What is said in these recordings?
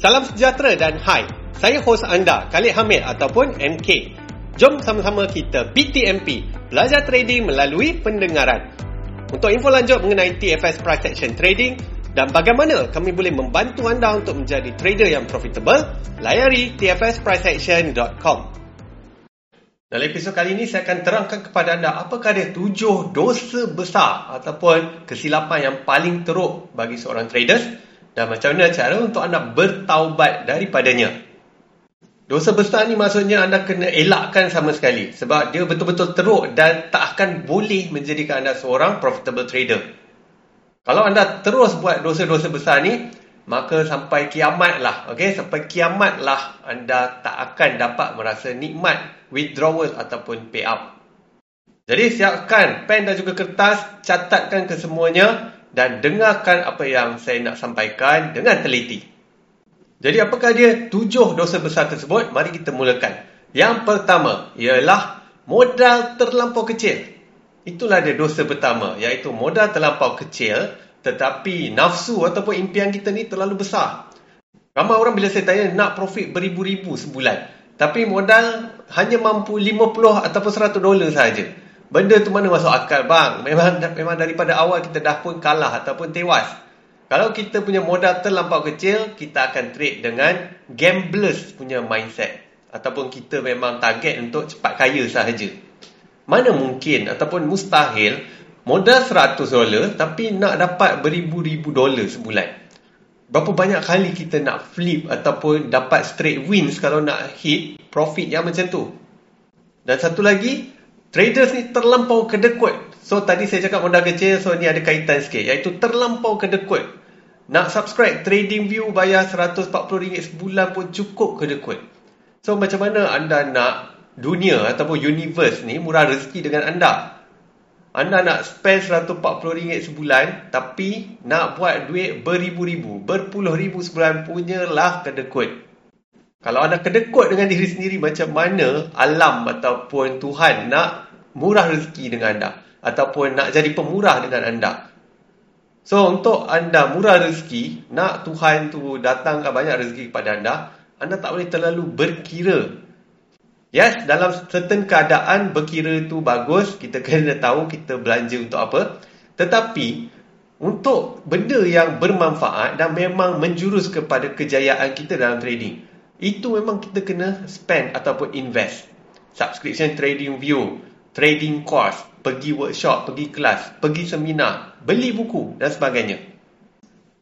Salam sejahtera dan hai. Saya host anda, Khalid Hamid ataupun MK. Jom sama-sama kita BTMP, belajar trading melalui pendengaran. Untuk info lanjut mengenai TFS Price Action Trading dan bagaimana kami boleh membantu anda untuk menjadi trader yang profitable, layari tfspriceaction.com. Dalam episod kali ini saya akan terangkan kepada anda apakah dia tujuh dosa besar ataupun kesilapan yang paling teruk bagi seorang traders dan macam mana cara untuk anda bertaubat daripadanya. Dosa besar ni maksudnya anda kena elakkan sama sekali sebab dia betul-betul teruk dan tak akan boleh menjadikan anda seorang profitable trader. Kalau anda terus buat dosa-dosa besar ni, maka sampai kiamat lah, okay? sampai kiamat lah anda tak akan dapat merasa nikmat withdrawal ataupun payout. Jadi siapkan pen dan juga kertas, catatkan kesemuanya dan dengarkan apa yang saya nak sampaikan dengan teliti. Jadi apakah dia tujuh dosa besar tersebut? Mari kita mulakan. Yang pertama ialah modal terlampau kecil. Itulah dia dosa pertama iaitu modal terlampau kecil tetapi nafsu ataupun impian kita ni terlalu besar. Ramai orang bila saya tanya nak profit beribu-ribu sebulan. Tapi modal hanya mampu 50 ataupun 100 dolar saja. Benda tu mana masuk akal bang? Memang memang daripada awal kita dah pun kalah ataupun tewas. Kalau kita punya modal terlampau kecil, kita akan trade dengan gamblers punya mindset. Ataupun kita memang target untuk cepat kaya sahaja. Mana mungkin ataupun mustahil modal 100 dolar tapi nak dapat beribu-ribu dolar sebulan. Berapa banyak kali kita nak flip ataupun dapat straight wins kalau nak hit profit yang macam tu. Dan satu lagi, Traders ni terlampau kedekut. So tadi saya cakap modal kecil, so ni ada kaitan sikit. Iaitu terlampau kedekut. Nak subscribe trading view bayar RM140 sebulan pun cukup kedekut. So macam mana anda nak dunia ataupun universe ni murah rezeki dengan anda? Anda nak spend RM140 sebulan tapi nak buat duit beribu-ribu, berpuluh ribu sebulan punyalah kedekut. Kalau anda kedekut dengan diri sendiri macam mana alam ataupun Tuhan nak murah rezeki dengan anda ataupun nak jadi pemurah dengan anda. So untuk anda murah rezeki, nak Tuhan tu datangkan banyak rezeki kepada anda, anda tak boleh terlalu berkira. Yes, dalam certain keadaan berkira tu bagus, kita kena tahu kita belanja untuk apa. Tetapi untuk benda yang bermanfaat dan memang menjurus kepada kejayaan kita dalam trading, itu memang kita kena spend ataupun invest. Subscription trading view, trading course, pergi workshop, pergi kelas, pergi seminar, beli buku dan sebagainya.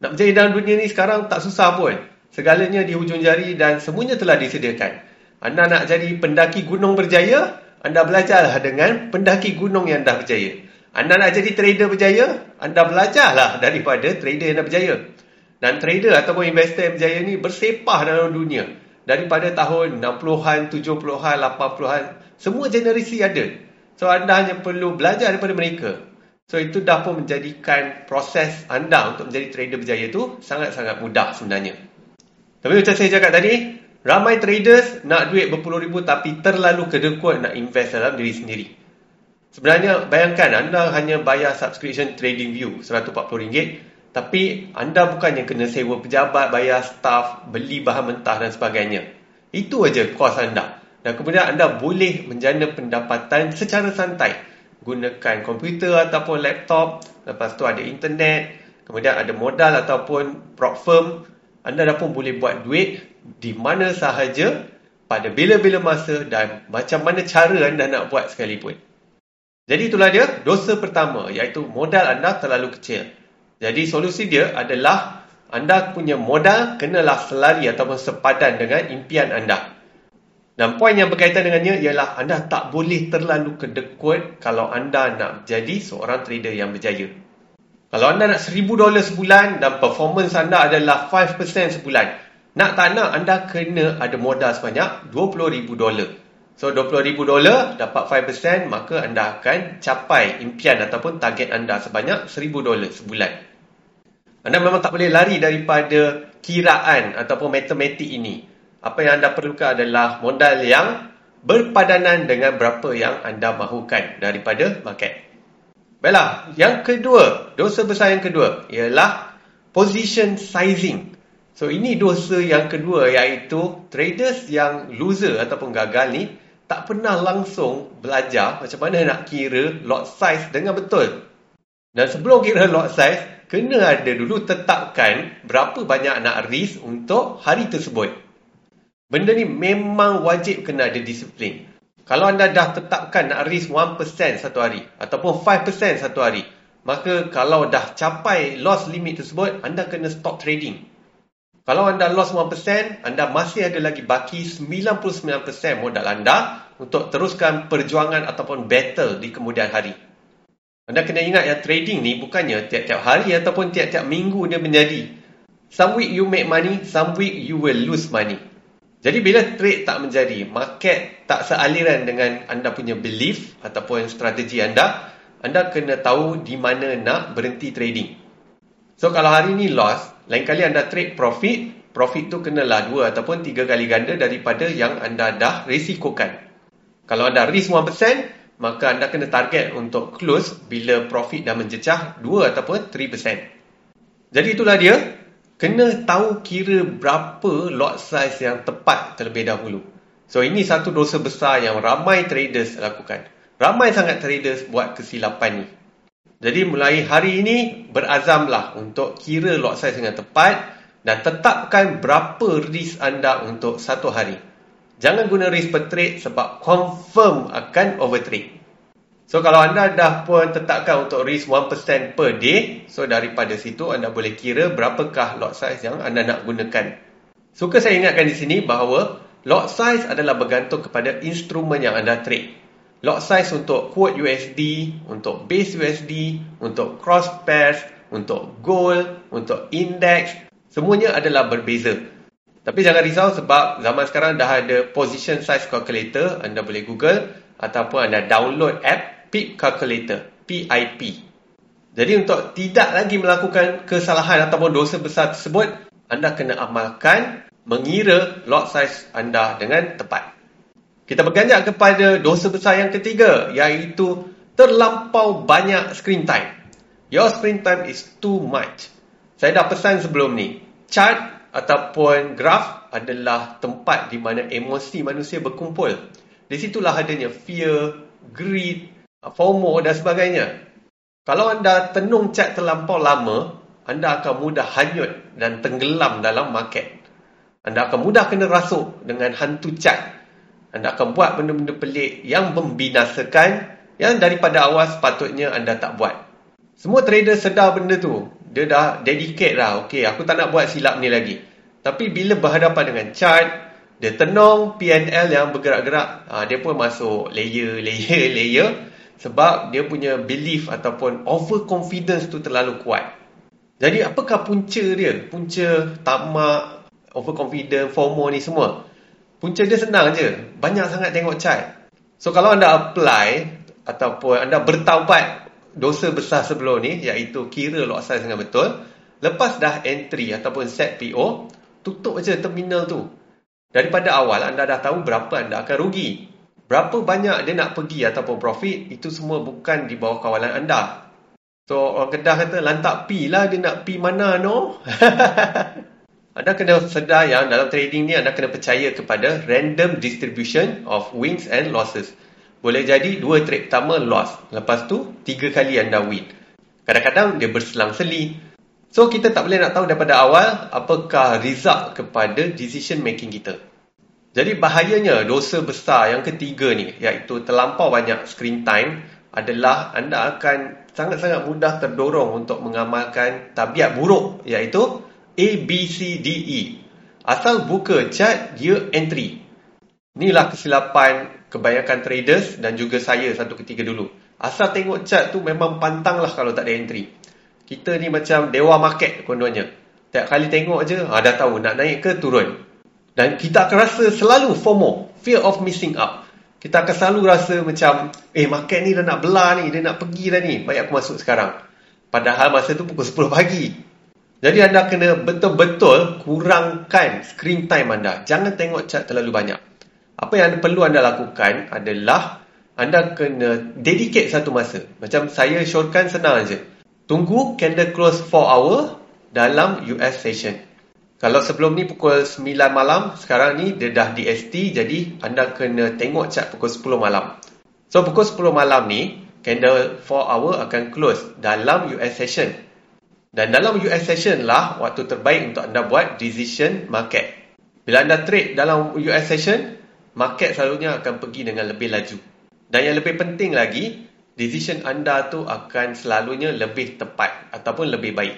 Nak berjaya dalam dunia ni sekarang tak susah pun. Segalanya di hujung jari dan semuanya telah disediakan. Anda nak jadi pendaki gunung berjaya, anda belajarlah dengan pendaki gunung yang dah berjaya. Anda nak jadi trader berjaya, anda belajarlah daripada trader yang dah berjaya. Dan trader ataupun investor yang berjaya ni bersepah dalam dunia daripada tahun 60-an, 70-an, 80-an, semua generasi ada. So anda hanya perlu belajar daripada mereka. So itu dah pun menjadikan proses anda untuk menjadi trader berjaya tu sangat-sangat mudah sebenarnya. Tapi macam saya cakap tadi, ramai traders nak duit berpuluh ribu tapi terlalu kedekut nak invest dalam diri sendiri. Sebenarnya bayangkan anda hanya bayar subscription trading view RM140 tapi anda bukannya kena sewa pejabat, bayar staff, beli bahan mentah dan sebagainya. Itu aja kos anda. Dan kemudian anda boleh menjana pendapatan secara santai. Gunakan komputer ataupun laptop. Lepas tu ada internet. Kemudian ada modal ataupun prop firm. Anda dah pun boleh buat duit di mana sahaja pada bila-bila masa dan macam mana cara anda nak buat sekalipun. Jadi itulah dia dosa pertama iaitu modal anda terlalu kecil. Jadi solusi dia adalah anda punya modal kenalah selari ataupun sepadan dengan impian anda. Dan poin yang berkaitan dengannya ialah anda tak boleh terlalu kedekut kalau anda nak jadi seorang trader yang berjaya. Kalau anda nak $1,000 sebulan dan performance anda adalah 5% sebulan, nak tak nak anda kena ada modal sebanyak $20,000. So $20,000 dapat 5% maka anda akan capai impian ataupun target anda sebanyak $1,000 sebulan. Anda memang tak boleh lari daripada kiraan ataupun matematik ini. Apa yang anda perlukan adalah modal yang berpadanan dengan berapa yang anda mahukan daripada market. Baiklah, yang kedua, dosa besar yang kedua ialah position sizing. So ini dosa yang kedua iaitu traders yang loser ataupun gagal ni tak pernah langsung belajar macam mana nak kira lot size dengan betul. Dan sebelum kira lot size, kena ada dulu tetapkan berapa banyak nak risk untuk hari tersebut. Benda ni memang wajib kena ada disiplin. Kalau anda dah tetapkan nak risk 1% satu hari ataupun 5% satu hari, maka kalau dah capai loss limit tersebut, anda kena stop trading. Kalau anda loss 1%, anda masih ada lagi baki 99% modal anda untuk teruskan perjuangan ataupun battle di kemudian hari. Anda kena ingat yang trading ni bukannya tiap-tiap hari ataupun tiap-tiap minggu dia menjadi. Some week you make money, some week you will lose money. Jadi bila trade tak menjadi, market tak sealiran dengan anda punya belief ataupun strategi anda, anda kena tahu di mana nak berhenti trading. So kalau hari ni loss, lain kali anda trade profit, profit tu kenalah dua ataupun tiga kali ganda daripada yang anda dah risikokan. Kalau anda risk 1%, maka anda kena target untuk close bila profit dah menjecah 2 ataupun 3%. Jadi itulah dia. Kena tahu kira berapa lot size yang tepat terlebih dahulu. So ini satu dosa besar yang ramai traders lakukan. Ramai sangat traders buat kesilapan ni. Jadi mulai hari ini berazamlah untuk kira lot size dengan tepat dan tetapkan berapa risk anda untuk satu hari. Jangan guna risk per trade sebab confirm akan overtrade. So kalau anda dah pun tetapkan untuk risk 1% per day, so daripada situ anda boleh kira berapakah lot size yang anda nak gunakan. Suka saya ingatkan di sini bahawa lot size adalah bergantung kepada instrumen yang anda trade lot size untuk quote USD, untuk base USD, untuk cross pairs, untuk gold, untuk index, semuanya adalah berbeza. Tapi jangan risau sebab zaman sekarang dah ada position size calculator, anda boleh google ataupun anda download app PIP calculator, PIP. Jadi untuk tidak lagi melakukan kesalahan ataupun dosa besar tersebut, anda kena amalkan mengira lot size anda dengan tepat. Kita berganjak kepada dosa besar yang ketiga iaitu terlampau banyak screen time. Your screen time is too much. Saya dah pesan sebelum ni. Chart ataupun graf adalah tempat di mana emosi manusia berkumpul. Di situlah adanya fear, greed, FOMO dan sebagainya. Kalau anda tenung chart terlampau lama, anda akan mudah hanyut dan tenggelam dalam market. Anda akan mudah kena rasuk dengan hantu chart anda akan buat benda-benda pelik yang membinasakan yang daripada awal sepatutnya anda tak buat. Semua trader sedar benda tu. Dia dah dedicate lah. Okay, aku tak nak buat silap ni lagi. Tapi bila berhadapan dengan chart, dia tenung PNL yang bergerak-gerak, ha, dia pun masuk layer, layer, layer. Sebab dia punya belief ataupun overconfidence tu terlalu kuat. Jadi apakah punca dia? Punca tamak, overconfidence, FOMO ni semua. Punca dia senang je. Banyak sangat tengok chart. So kalau anda apply ataupun anda bertaubat dosa besar sebelum ni iaitu kira lot size dengan betul, lepas dah entry ataupun set PO, tutup aja terminal tu. Daripada awal anda dah tahu berapa anda akan rugi. Berapa banyak dia nak pergi ataupun profit, itu semua bukan di bawah kawalan anda. So orang Kedah kata lantak pi lah dia nak pi mana no. anda kena sedar yang dalam trading ni anda kena percaya kepada random distribution of wins and losses. Boleh jadi dua trade pertama loss. Lepas tu tiga kali anda win. Kadang-kadang dia berselang-seli. So kita tak boleh nak tahu daripada awal apakah result kepada decision making kita. Jadi bahayanya dosa besar yang ketiga ni iaitu terlampau banyak screen time adalah anda akan sangat-sangat mudah terdorong untuk mengamalkan tabiat buruk iaitu A, B, C, D, E. Asal buka chart, dia entry. Inilah kesilapan kebanyakan traders dan juga saya satu ketika dulu. Asal tengok chart tu memang pantang lah kalau tak ada entry. Kita ni macam dewa market kononnya. Tiap kali tengok je, ha, dah tahu nak naik ke turun. Dan kita akan rasa selalu FOMO, fear of missing out. Kita akan selalu rasa macam, eh market ni dah nak belah ni, dia nak pergi dah ni, baik aku masuk sekarang. Padahal masa tu pukul 10 pagi. Jadi anda kena betul-betul kurangkan screen time anda. Jangan tengok chat terlalu banyak. Apa yang perlu anda lakukan adalah anda kena dedicate satu masa. Macam saya syorkan senang aja. Tunggu candle close 4 hour dalam US session. Kalau sebelum ni pukul 9 malam, sekarang ni dia dah DST, jadi anda kena tengok chart pukul 10 malam. So, pukul 10 malam ni, candle 4 hour akan close dalam US session. Dan dalam US session lah waktu terbaik untuk anda buat decision market. Bila anda trade dalam US session, market selalunya akan pergi dengan lebih laju. Dan yang lebih penting lagi, decision anda tu akan selalunya lebih tepat ataupun lebih baik.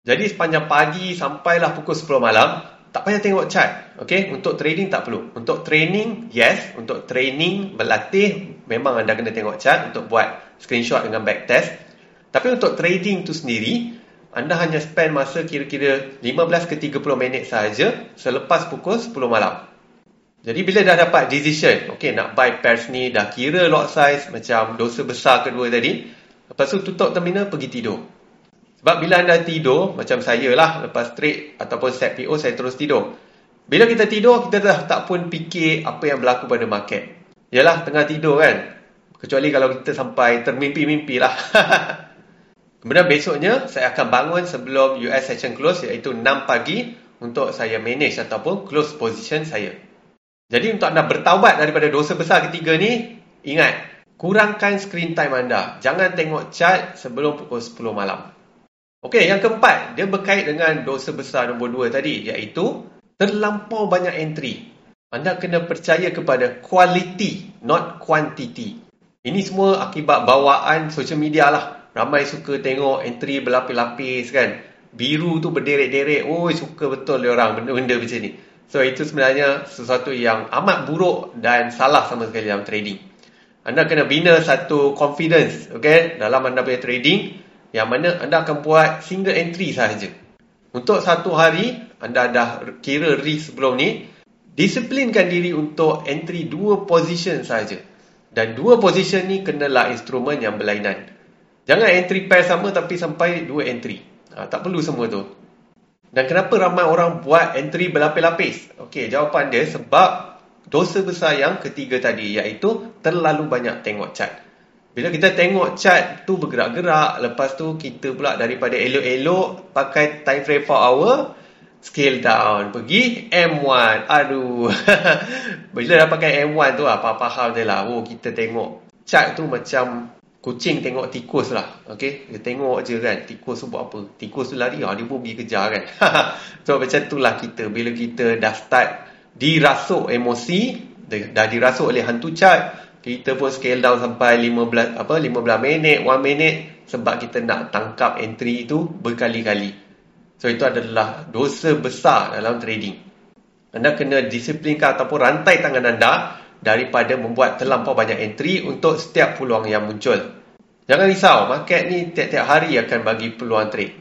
Jadi sepanjang pagi sampailah pukul 10 malam, tak payah tengok chart. Okay? Untuk trading tak perlu. Untuk training, yes. Untuk training, berlatih, memang anda kena tengok chart untuk buat screenshot dengan backtest. Tapi untuk trading tu sendiri, anda hanya spend masa kira-kira 15 ke 30 minit sahaja selepas pukul 10 malam. Jadi bila dah dapat decision, okay, nak buy pairs ni, dah kira lot size macam dosa besar kedua tadi, lepas tu tutup terminal, pergi tidur. Sebab bila anda tidur, macam saya lah, lepas trade ataupun set PO, saya terus tidur. Bila kita tidur, kita dah tak pun fikir apa yang berlaku pada market. Yalah, tengah tidur kan. Kecuali kalau kita sampai termimpi-mimpi lah. Kemudian besoknya, saya akan bangun sebelum US session close, iaitu 6 pagi, untuk saya manage ataupun close position saya. Jadi untuk anda bertaubat daripada dosa besar ketiga ni, ingat, kurangkan screen time anda. Jangan tengok chart sebelum pukul 10 malam. Okey, yang keempat, dia berkait dengan dosa besar nombor dua tadi, iaitu terlampau banyak entry. Anda kena percaya kepada quality, not quantity. Ini semua akibat bawaan social media lah. Ramai suka tengok entry berlapis-lapis kan. Biru tu berderet-deret. Oh, suka betul dia orang benda-benda macam ni. So, itu sebenarnya sesuatu yang amat buruk dan salah sama sekali dalam trading. Anda kena bina satu confidence okay, dalam anda punya trading yang mana anda akan buat single entry sahaja. Untuk satu hari, anda dah kira risk sebelum ni, disiplinkan diri untuk entry dua position sahaja. Dan dua position ni kenalah instrumen yang berlainan. Jangan entry pair sama tapi sampai dua entry. Ha, tak perlu semua tu. Dan kenapa ramai orang buat entry berlapis-lapis? Okey, jawapan dia sebab dosa besar yang ketiga tadi iaitu terlalu banyak tengok chart. Bila kita tengok chart tu bergerak-gerak, lepas tu kita pula daripada elok-elok pakai time frame 4 hour, scale down, pergi M1. Aduh. Bila dah pakai M1 tu apa faham je lah. Oh, kita tengok chart tu macam kucing tengok tikus lah. Okay? Dia tengok je kan, tikus tu buat apa. Tikus tu lari, ah, dia pun pergi kejar kan. so, macam tu lah kita. Bila kita dah start dirasuk emosi, dah dirasuk oleh hantu chart, kita pun scale down sampai 15 apa 15 minit, 1 minit sebab kita nak tangkap entry itu berkali-kali. So itu adalah dosa besar dalam trading. Anda kena disiplinkan ataupun rantai tangan anda daripada membuat terlampau banyak entry untuk setiap peluang yang muncul. Jangan risau, market ni tiap-tiap hari akan bagi peluang trade.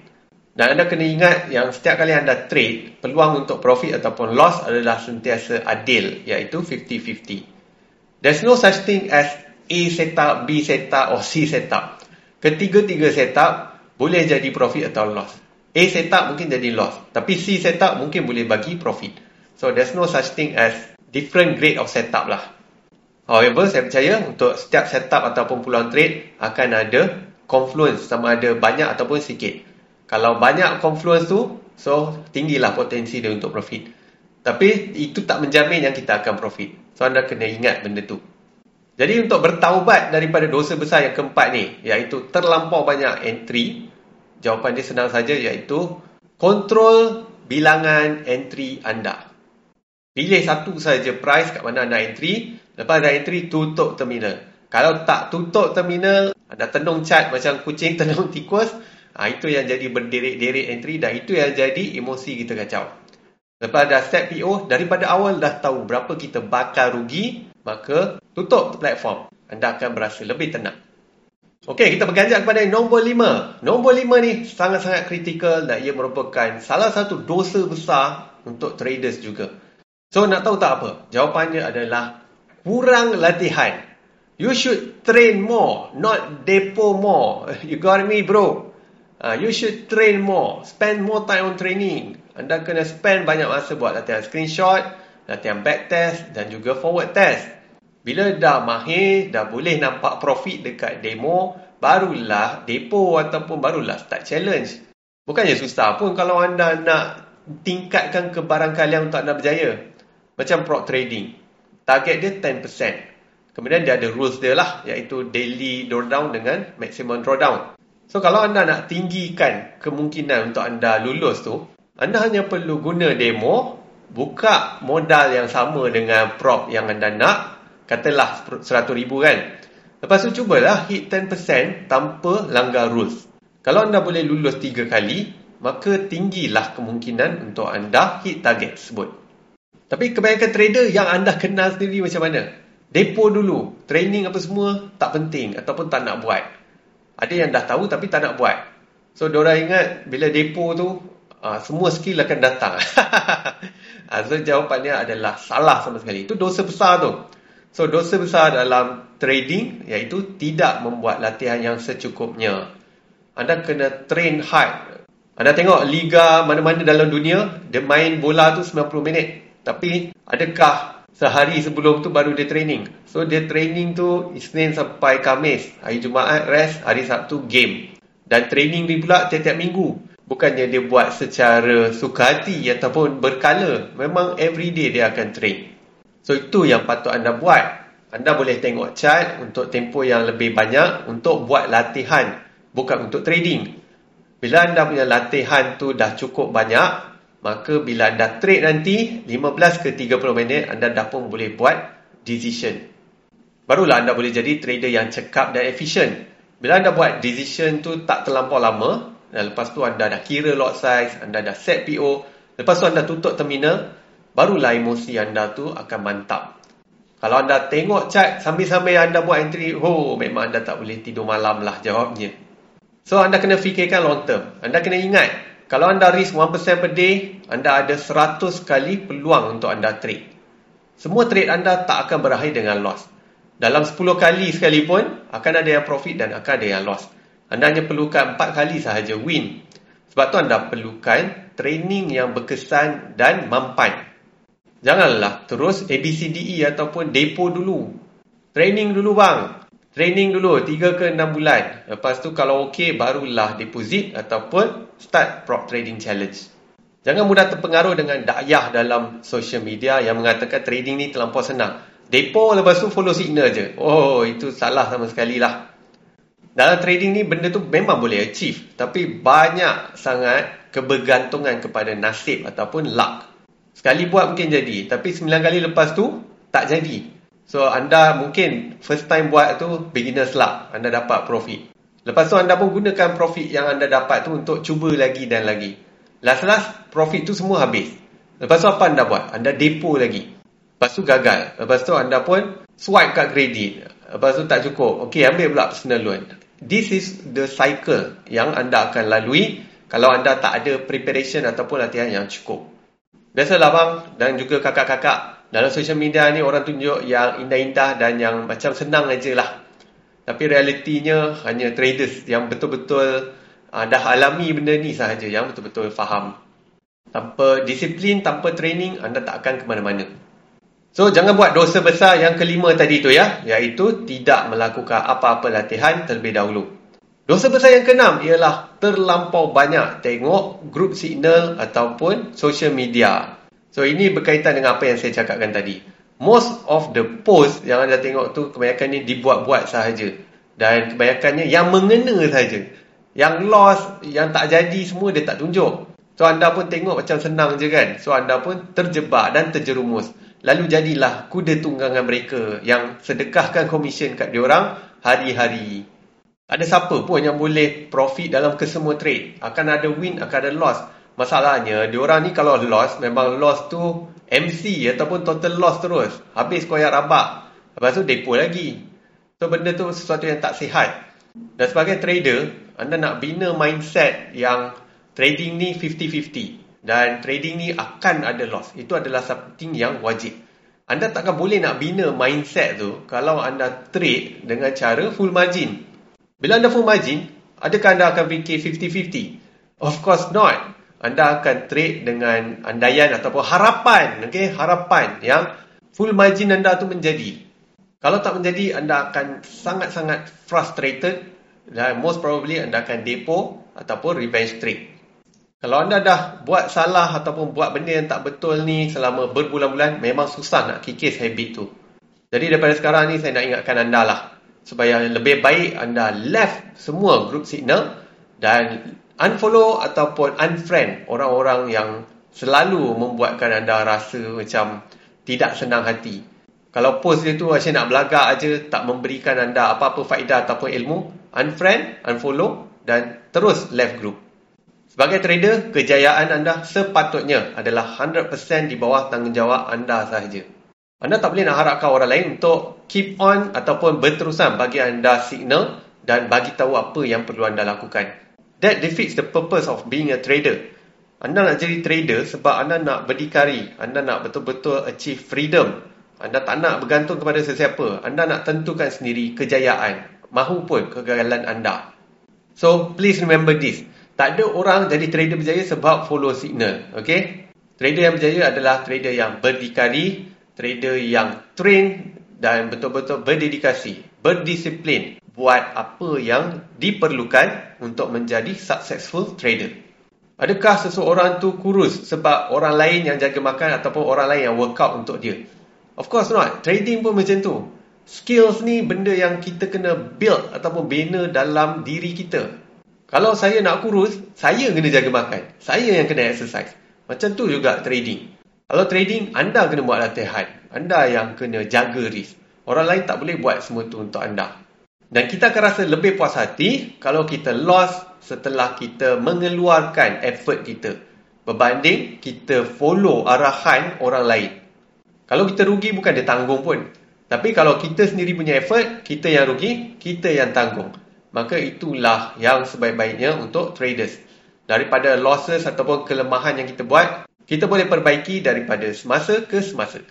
Dan anda kena ingat yang setiap kali anda trade, peluang untuk profit ataupun loss adalah sentiasa adil, iaitu 50-50. There's no such thing as A setup, B setup or C setup. Ketiga-tiga setup boleh jadi profit atau loss. A setup mungkin jadi loss. Tapi C setup mungkin boleh bagi profit. So there's no such thing as different grade of setup lah. However, saya percaya untuk setiap setup ataupun peluang trade akan ada confluence sama ada banyak ataupun sikit. Kalau banyak confluence tu, so tinggilah potensi dia untuk profit. Tapi itu tak menjamin yang kita akan profit. So anda kena ingat benda tu. Jadi untuk bertaubat daripada dosa besar yang keempat ni, iaitu terlampau banyak entry, jawapan dia senang saja iaitu kontrol bilangan entry anda. Pilih satu saja price kat mana anda entry, lepas anda entry tutup terminal. Kalau tak tutup terminal, anda tenung chart macam kucing tenung tikus, ha, itu yang jadi berderet-deret entry dan itu yang jadi emosi kita kacau. Lepas dah set PO, daripada awal dah tahu berapa kita bakal rugi, maka tutup platform. Anda akan berasa lebih tenang. Okey, kita berganjak kepada nombor lima. Nombor lima ni sangat-sangat kritikal dan ia merupakan salah satu dosa besar untuk traders juga. So, nak tahu tak apa? Jawapannya adalah kurang latihan. You should train more, not depo more. You got me, bro? Uh, you should train more. Spend more time on training. Anda kena spend banyak masa buat latihan screenshot, latihan backtest dan juga forward test. Bila dah mahir, dah boleh nampak profit dekat demo, barulah depo ataupun barulah start challenge. Bukannya susah pun kalau anda nak tingkatkan kebarangkalian untuk anda berjaya. Macam prop trading. Target dia 10%. Kemudian dia ada rules dia lah. Iaitu daily drawdown dengan maximum drawdown. So kalau anda nak tinggikan kemungkinan untuk anda lulus tu. Anda hanya perlu guna demo. Buka modal yang sama dengan prop yang anda nak. Katalah RM100,000 kan. Lepas tu cubalah hit 10% tanpa langgar rules. Kalau anda boleh lulus 3 kali, maka tinggilah kemungkinan untuk anda hit target tersebut. Tapi kebanyakan trader yang anda kenal sendiri macam mana? Depo dulu, training apa semua tak penting ataupun tak nak buat. Ada yang dah tahu tapi tak nak buat. So, diorang ingat bila depo tu, uh, semua skill akan datang. uh, so, jawapannya adalah salah sama sekali. Itu dosa besar tu. So dosa besar dalam trading iaitu tidak membuat latihan yang secukupnya. Anda kena train hard. Anda tengok liga mana-mana dalam dunia, dia main bola tu 90 minit. Tapi adakah sehari sebelum tu baru dia training? So dia training tu Isnin sampai Kamis. Hari Jumaat rest, hari Sabtu game. Dan training ni pula tiap-tiap minggu. Bukannya dia buat secara suka hati ataupun berkala. Memang everyday dia akan train. So itu yang patut anda buat. Anda boleh tengok chart untuk tempoh yang lebih banyak untuk buat latihan. Bukan untuk trading. Bila anda punya latihan tu dah cukup banyak, maka bila anda trade nanti, 15 ke 30 minit, anda dah pun boleh buat decision. Barulah anda boleh jadi trader yang cekap dan efisien. Bila anda buat decision tu tak terlampau lama, dan lepas tu anda dah kira lot size, anda dah set PO, lepas tu anda tutup terminal, barulah emosi anda tu akan mantap. Kalau anda tengok chart sambil-sambil anda buat entry, oh memang anda tak boleh tidur malam lah jawabnya. So anda kena fikirkan long term. Anda kena ingat, kalau anda risk 1% per day, anda ada 100 kali peluang untuk anda trade. Semua trade anda tak akan berakhir dengan loss. Dalam 10 kali sekalipun, akan ada yang profit dan akan ada yang loss. Anda hanya perlukan 4 kali sahaja win. Sebab tu anda perlukan training yang berkesan dan mampan. Janganlah terus ABCDE ataupun depo dulu. Training dulu bang. Training dulu 3 ke 6 bulan. Lepas tu kalau okey barulah deposit ataupun start prop trading challenge. Jangan mudah terpengaruh dengan dakyah dalam social media yang mengatakan trading ni terlampau senang. Depo lepas tu follow signal je. Oh itu salah sama sekali lah. Dalam trading ni benda tu memang boleh achieve. Tapi banyak sangat kebergantungan kepada nasib ataupun luck. Sekali buat mungkin jadi. Tapi sembilan kali lepas tu, tak jadi. So, anda mungkin first time buat tu, beginner's luck. Anda dapat profit. Lepas tu, anda pun gunakan profit yang anda dapat tu untuk cuba lagi dan lagi. Last-last, profit tu semua habis. Lepas tu, apa anda buat? Anda depo lagi. Lepas tu, gagal. Lepas tu, anda pun swipe kat kredit. Lepas tu, tak cukup. Okey, ambil pula personal loan. This is the cycle yang anda akan lalui kalau anda tak ada preparation ataupun latihan yang cukup. Biasalah bang dan juga kakak-kakak dalam social media ni orang tunjuk yang indah-indah dan yang macam senang aja lah. Tapi realitinya hanya traders yang betul-betul uh, dah alami benda ni sahaja yang betul-betul faham. Tanpa disiplin, tanpa training, anda tak akan ke mana-mana. So, jangan buat dosa besar yang kelima tadi tu ya. Iaitu tidak melakukan apa-apa latihan terlebih dahulu. Dosa besar yang keenam ialah terlampau banyak tengok group signal ataupun social media. So ini berkaitan dengan apa yang saya cakapkan tadi. Most of the post yang anda tengok tu kebanyakan ni dibuat-buat sahaja. Dan kebanyakannya yang mengena sahaja. Yang lost, yang tak jadi semua dia tak tunjuk. So anda pun tengok macam senang je kan. So anda pun terjebak dan terjerumus. Lalu jadilah kuda tunggangan mereka yang sedekahkan komisen kat diorang hari-hari. Ada siapa pun yang boleh profit dalam kesemua trade. Akan ada win, akan ada loss. Masalahnya, diorang ni kalau loss, memang loss tu MC ataupun total loss terus. Habis koyak rabak. Lepas tu depo lagi. So, benda tu sesuatu yang tak sihat. Dan sebagai trader, anda nak bina mindset yang trading ni 50-50. Dan trading ni akan ada loss. Itu adalah something yang wajib. Anda takkan boleh nak bina mindset tu kalau anda trade dengan cara full margin. Bila anda full margin, adakah anda akan fikir 50-50? Of course not. Anda akan trade dengan andaian ataupun harapan. Okay? Harapan yang full margin anda tu menjadi. Kalau tak menjadi, anda akan sangat-sangat frustrated dan most probably anda akan depo ataupun revenge trade. Kalau anda dah buat salah ataupun buat benda yang tak betul ni selama berbulan-bulan, memang susah nak kikis habit tu. Jadi daripada sekarang ni saya nak ingatkan anda lah. Supaya lebih baik anda left semua group signal dan unfollow ataupun unfriend orang-orang yang selalu membuatkan anda rasa macam tidak senang hati. Kalau post dia tu asyik nak belagak aja tak memberikan anda apa-apa faedah ataupun ilmu, unfriend, unfollow dan terus left group. Sebagai trader, kejayaan anda sepatutnya adalah 100% di bawah tanggungjawab anda sahaja. Anda tak boleh nak harapkan orang lain untuk keep on ataupun berterusan bagi anda signal dan bagi tahu apa yang perlu anda lakukan. That defeats the purpose of being a trader. Anda nak jadi trader sebab anda nak berdikari. Anda nak betul-betul achieve freedom. Anda tak nak bergantung kepada sesiapa. Anda nak tentukan sendiri kejayaan mahupun kegagalan anda. So, please remember this. Tak ada orang jadi trader berjaya sebab follow signal. Okay? Trader yang berjaya adalah trader yang berdikari, trader yang train dan betul-betul berdedikasi, berdisiplin buat apa yang diperlukan untuk menjadi successful trader. Adakah seseorang tu kurus sebab orang lain yang jaga makan ataupun orang lain yang workout untuk dia? Of course not. Trading pun macam tu. Skills ni benda yang kita kena build ataupun bina dalam diri kita. Kalau saya nak kurus, saya kena jaga makan. Saya yang kena exercise. Macam tu juga trading. Kalau trading, anda kena buat latihan. Anda yang kena jaga risk. Orang lain tak boleh buat semua tu untuk anda. Dan kita akan rasa lebih puas hati kalau kita loss setelah kita mengeluarkan effort kita. Berbanding kita follow arahan orang lain. Kalau kita rugi bukan dia tanggung pun. Tapi kalau kita sendiri punya effort, kita yang rugi, kita yang tanggung maka itulah yang sebaik-baiknya untuk traders. Daripada losses ataupun kelemahan yang kita buat, kita boleh perbaiki daripada semasa ke semasa.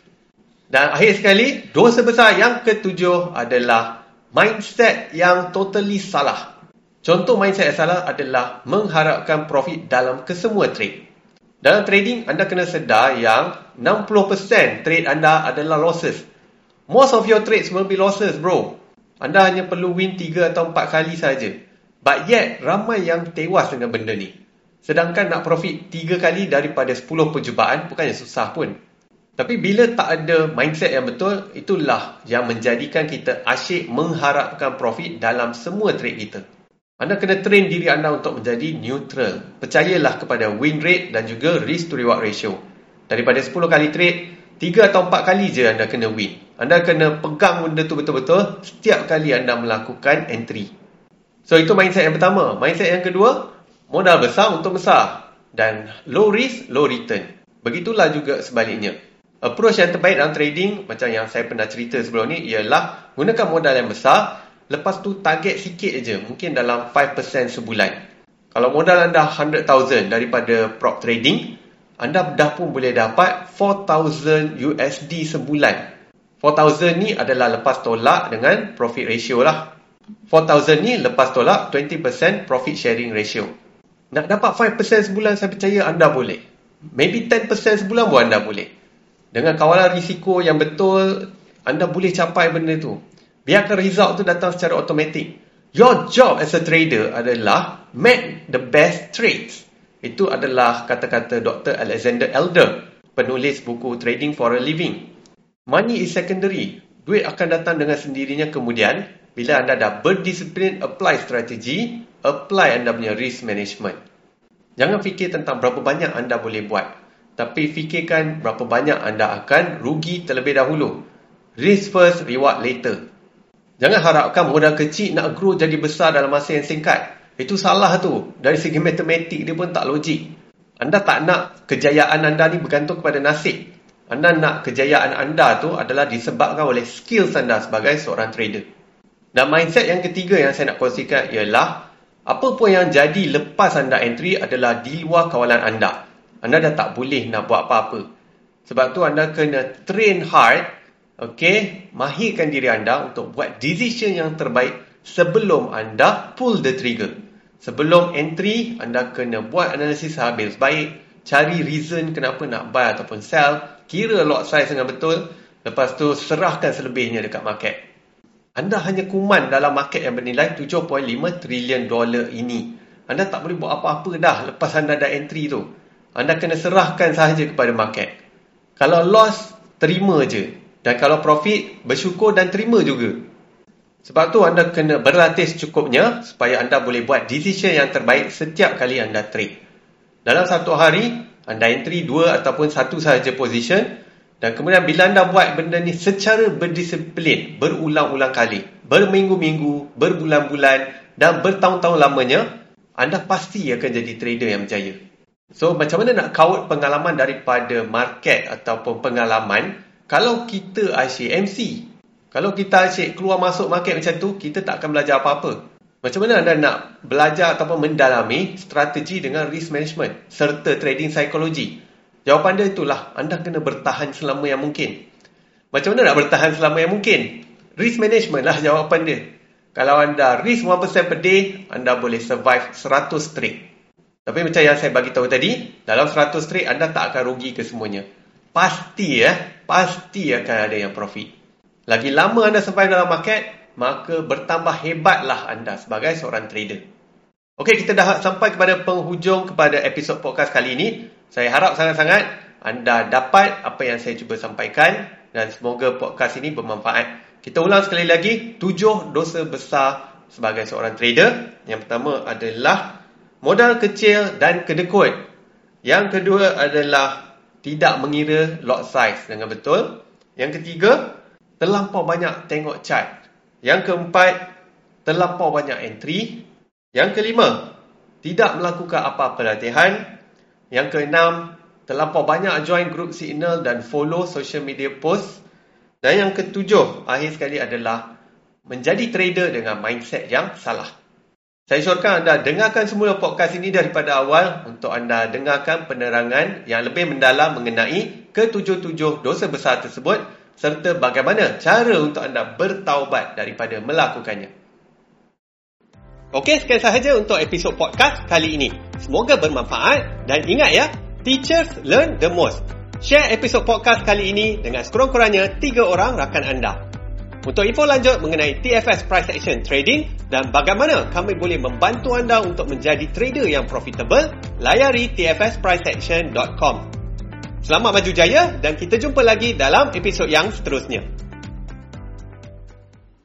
Dan akhir sekali, dosa besar yang ketujuh adalah mindset yang totally salah. Contoh mindset yang salah adalah mengharapkan profit dalam kesemua trade. Dalam trading, anda kena sedar yang 60% trade anda adalah losses. Most of your trades will be losses, bro. Anda hanya perlu win 3 atau 4 kali saja. But yet, ramai yang tewas dengan benda ni. Sedangkan nak profit 3 kali daripada 10 percubaan bukannya susah pun. Tapi bila tak ada mindset yang betul, itulah yang menjadikan kita asyik mengharapkan profit dalam semua trade kita. Anda kena train diri anda untuk menjadi neutral. Percayalah kepada win rate dan juga risk to reward ratio. Daripada 10 kali trade, Tiga atau empat kali je anda kena win. Anda kena pegang benda tu betul-betul setiap kali anda melakukan entry. So itu mindset yang pertama. Mindset yang kedua, modal besar untuk besar. Dan low risk, low return. Begitulah juga sebaliknya. Approach yang terbaik dalam trading, macam yang saya pernah cerita sebelum ni, ialah gunakan modal yang besar, lepas tu target sikit je, mungkin dalam 5% sebulan. Kalau modal anda 100,000 daripada prop trading, anda dah pun boleh dapat 4000 USD sebulan. 4000 ni adalah lepas tolak dengan profit ratio lah. 4000 ni lepas tolak 20% profit sharing ratio. Nak dapat 5% sebulan saya percaya anda boleh. Maybe 10% sebulan pun anda boleh. Dengan kawalan risiko yang betul, anda boleh capai benda tu. Biarkan result tu datang secara automatik. Your job as a trader adalah make the best trades. Itu adalah kata-kata Dr. Alexander Elder, penulis buku Trading for a Living. Money is secondary. Duit akan datang dengan sendirinya kemudian bila anda dah berdisiplin apply strategi, apply anda punya risk management. Jangan fikir tentang berapa banyak anda boleh buat. Tapi fikirkan berapa banyak anda akan rugi terlebih dahulu. Risk first, reward later. Jangan harapkan modal kecil nak grow jadi besar dalam masa yang singkat. Itu salah tu. Dari segi matematik dia pun tak logik. Anda tak nak kejayaan anda ni bergantung kepada nasib. Anda nak kejayaan anda tu adalah disebabkan oleh skill anda sebagai seorang trader. Dan mindset yang ketiga yang saya nak kongsikan ialah apa pun yang jadi lepas anda entry adalah di luar kawalan anda. Anda dah tak boleh nak buat apa-apa. Sebab tu anda kena train hard, okay, mahirkan diri anda untuk buat decision yang terbaik sebelum anda pull the trigger. Sebelum entry, anda kena buat analisis habis. Baik, cari reason kenapa nak buy ataupun sell. Kira lot size dengan betul. Lepas tu, serahkan selebihnya dekat market. Anda hanya kuman dalam market yang bernilai 7.5 trilion dolar ini. anda tak boleh buat apa-apa dah lepas anda dah entry tu. Anda kena serahkan sahaja kepada market. Kalau loss, terima je. Dan kalau profit, bersyukur dan terima juga. Sebab tu anda kena berlatih secukupnya supaya anda boleh buat decision yang terbaik setiap kali anda trade. Dalam satu hari, anda entry dua ataupun satu sahaja position dan kemudian bila anda buat benda ni secara berdisiplin, berulang-ulang kali, berminggu-minggu, berbulan-bulan dan bertahun-tahun lamanya, anda pasti akan jadi trader yang berjaya. So, macam mana nak kawat pengalaman daripada market ataupun pengalaman kalau kita asyik MC? Kalau kita asyik keluar masuk market macam tu, kita tak akan belajar apa-apa. Macam mana anda nak belajar ataupun mendalami strategi dengan risk management serta trading psikologi? Jawapan dia itulah, anda kena bertahan selama yang mungkin. Macam mana nak bertahan selama yang mungkin? Risk management lah jawapan dia. Kalau anda risk 1% per day, anda boleh survive 100 trade. Tapi macam yang saya bagi tahu tadi, dalam 100 trade anda tak akan rugi ke semuanya. Pasti ya, pasti akan ada yang profit. Lagi lama anda survive dalam market, maka bertambah hebatlah anda sebagai seorang trader. Okey, kita dah sampai kepada penghujung kepada episod podcast kali ini. Saya harap sangat-sangat anda dapat apa yang saya cuba sampaikan dan semoga podcast ini bermanfaat. Kita ulang sekali lagi, tujuh dosa besar sebagai seorang trader. Yang pertama adalah modal kecil dan kedekut. Yang kedua adalah tidak mengira lot size dengan betul. Yang ketiga, terlampau banyak tengok chart. Yang keempat, terlampau banyak entry. Yang kelima, tidak melakukan apa-apa latihan. Yang keenam, terlampau banyak join group signal dan follow social media post. Dan yang ketujuh, akhir sekali adalah menjadi trader dengan mindset yang salah. Saya syorkan anda dengarkan semula podcast ini daripada awal untuk anda dengarkan penerangan yang lebih mendalam mengenai ketujuh-tujuh dosa besar tersebut serta bagaimana cara untuk anda bertaubat daripada melakukannya. Okey, sekian sahaja untuk episod podcast kali ini. Semoga bermanfaat dan ingat ya, teachers learn the most. Share episod podcast kali ini dengan sekurang-kurangnya tiga orang rakan anda. Untuk info lanjut mengenai TFS Price Action Trading dan bagaimana kami boleh membantu anda untuk menjadi trader yang profitable, layari tfspriceaction.com. Selamat maju jaya dan kita jumpa lagi dalam episod yang seterusnya.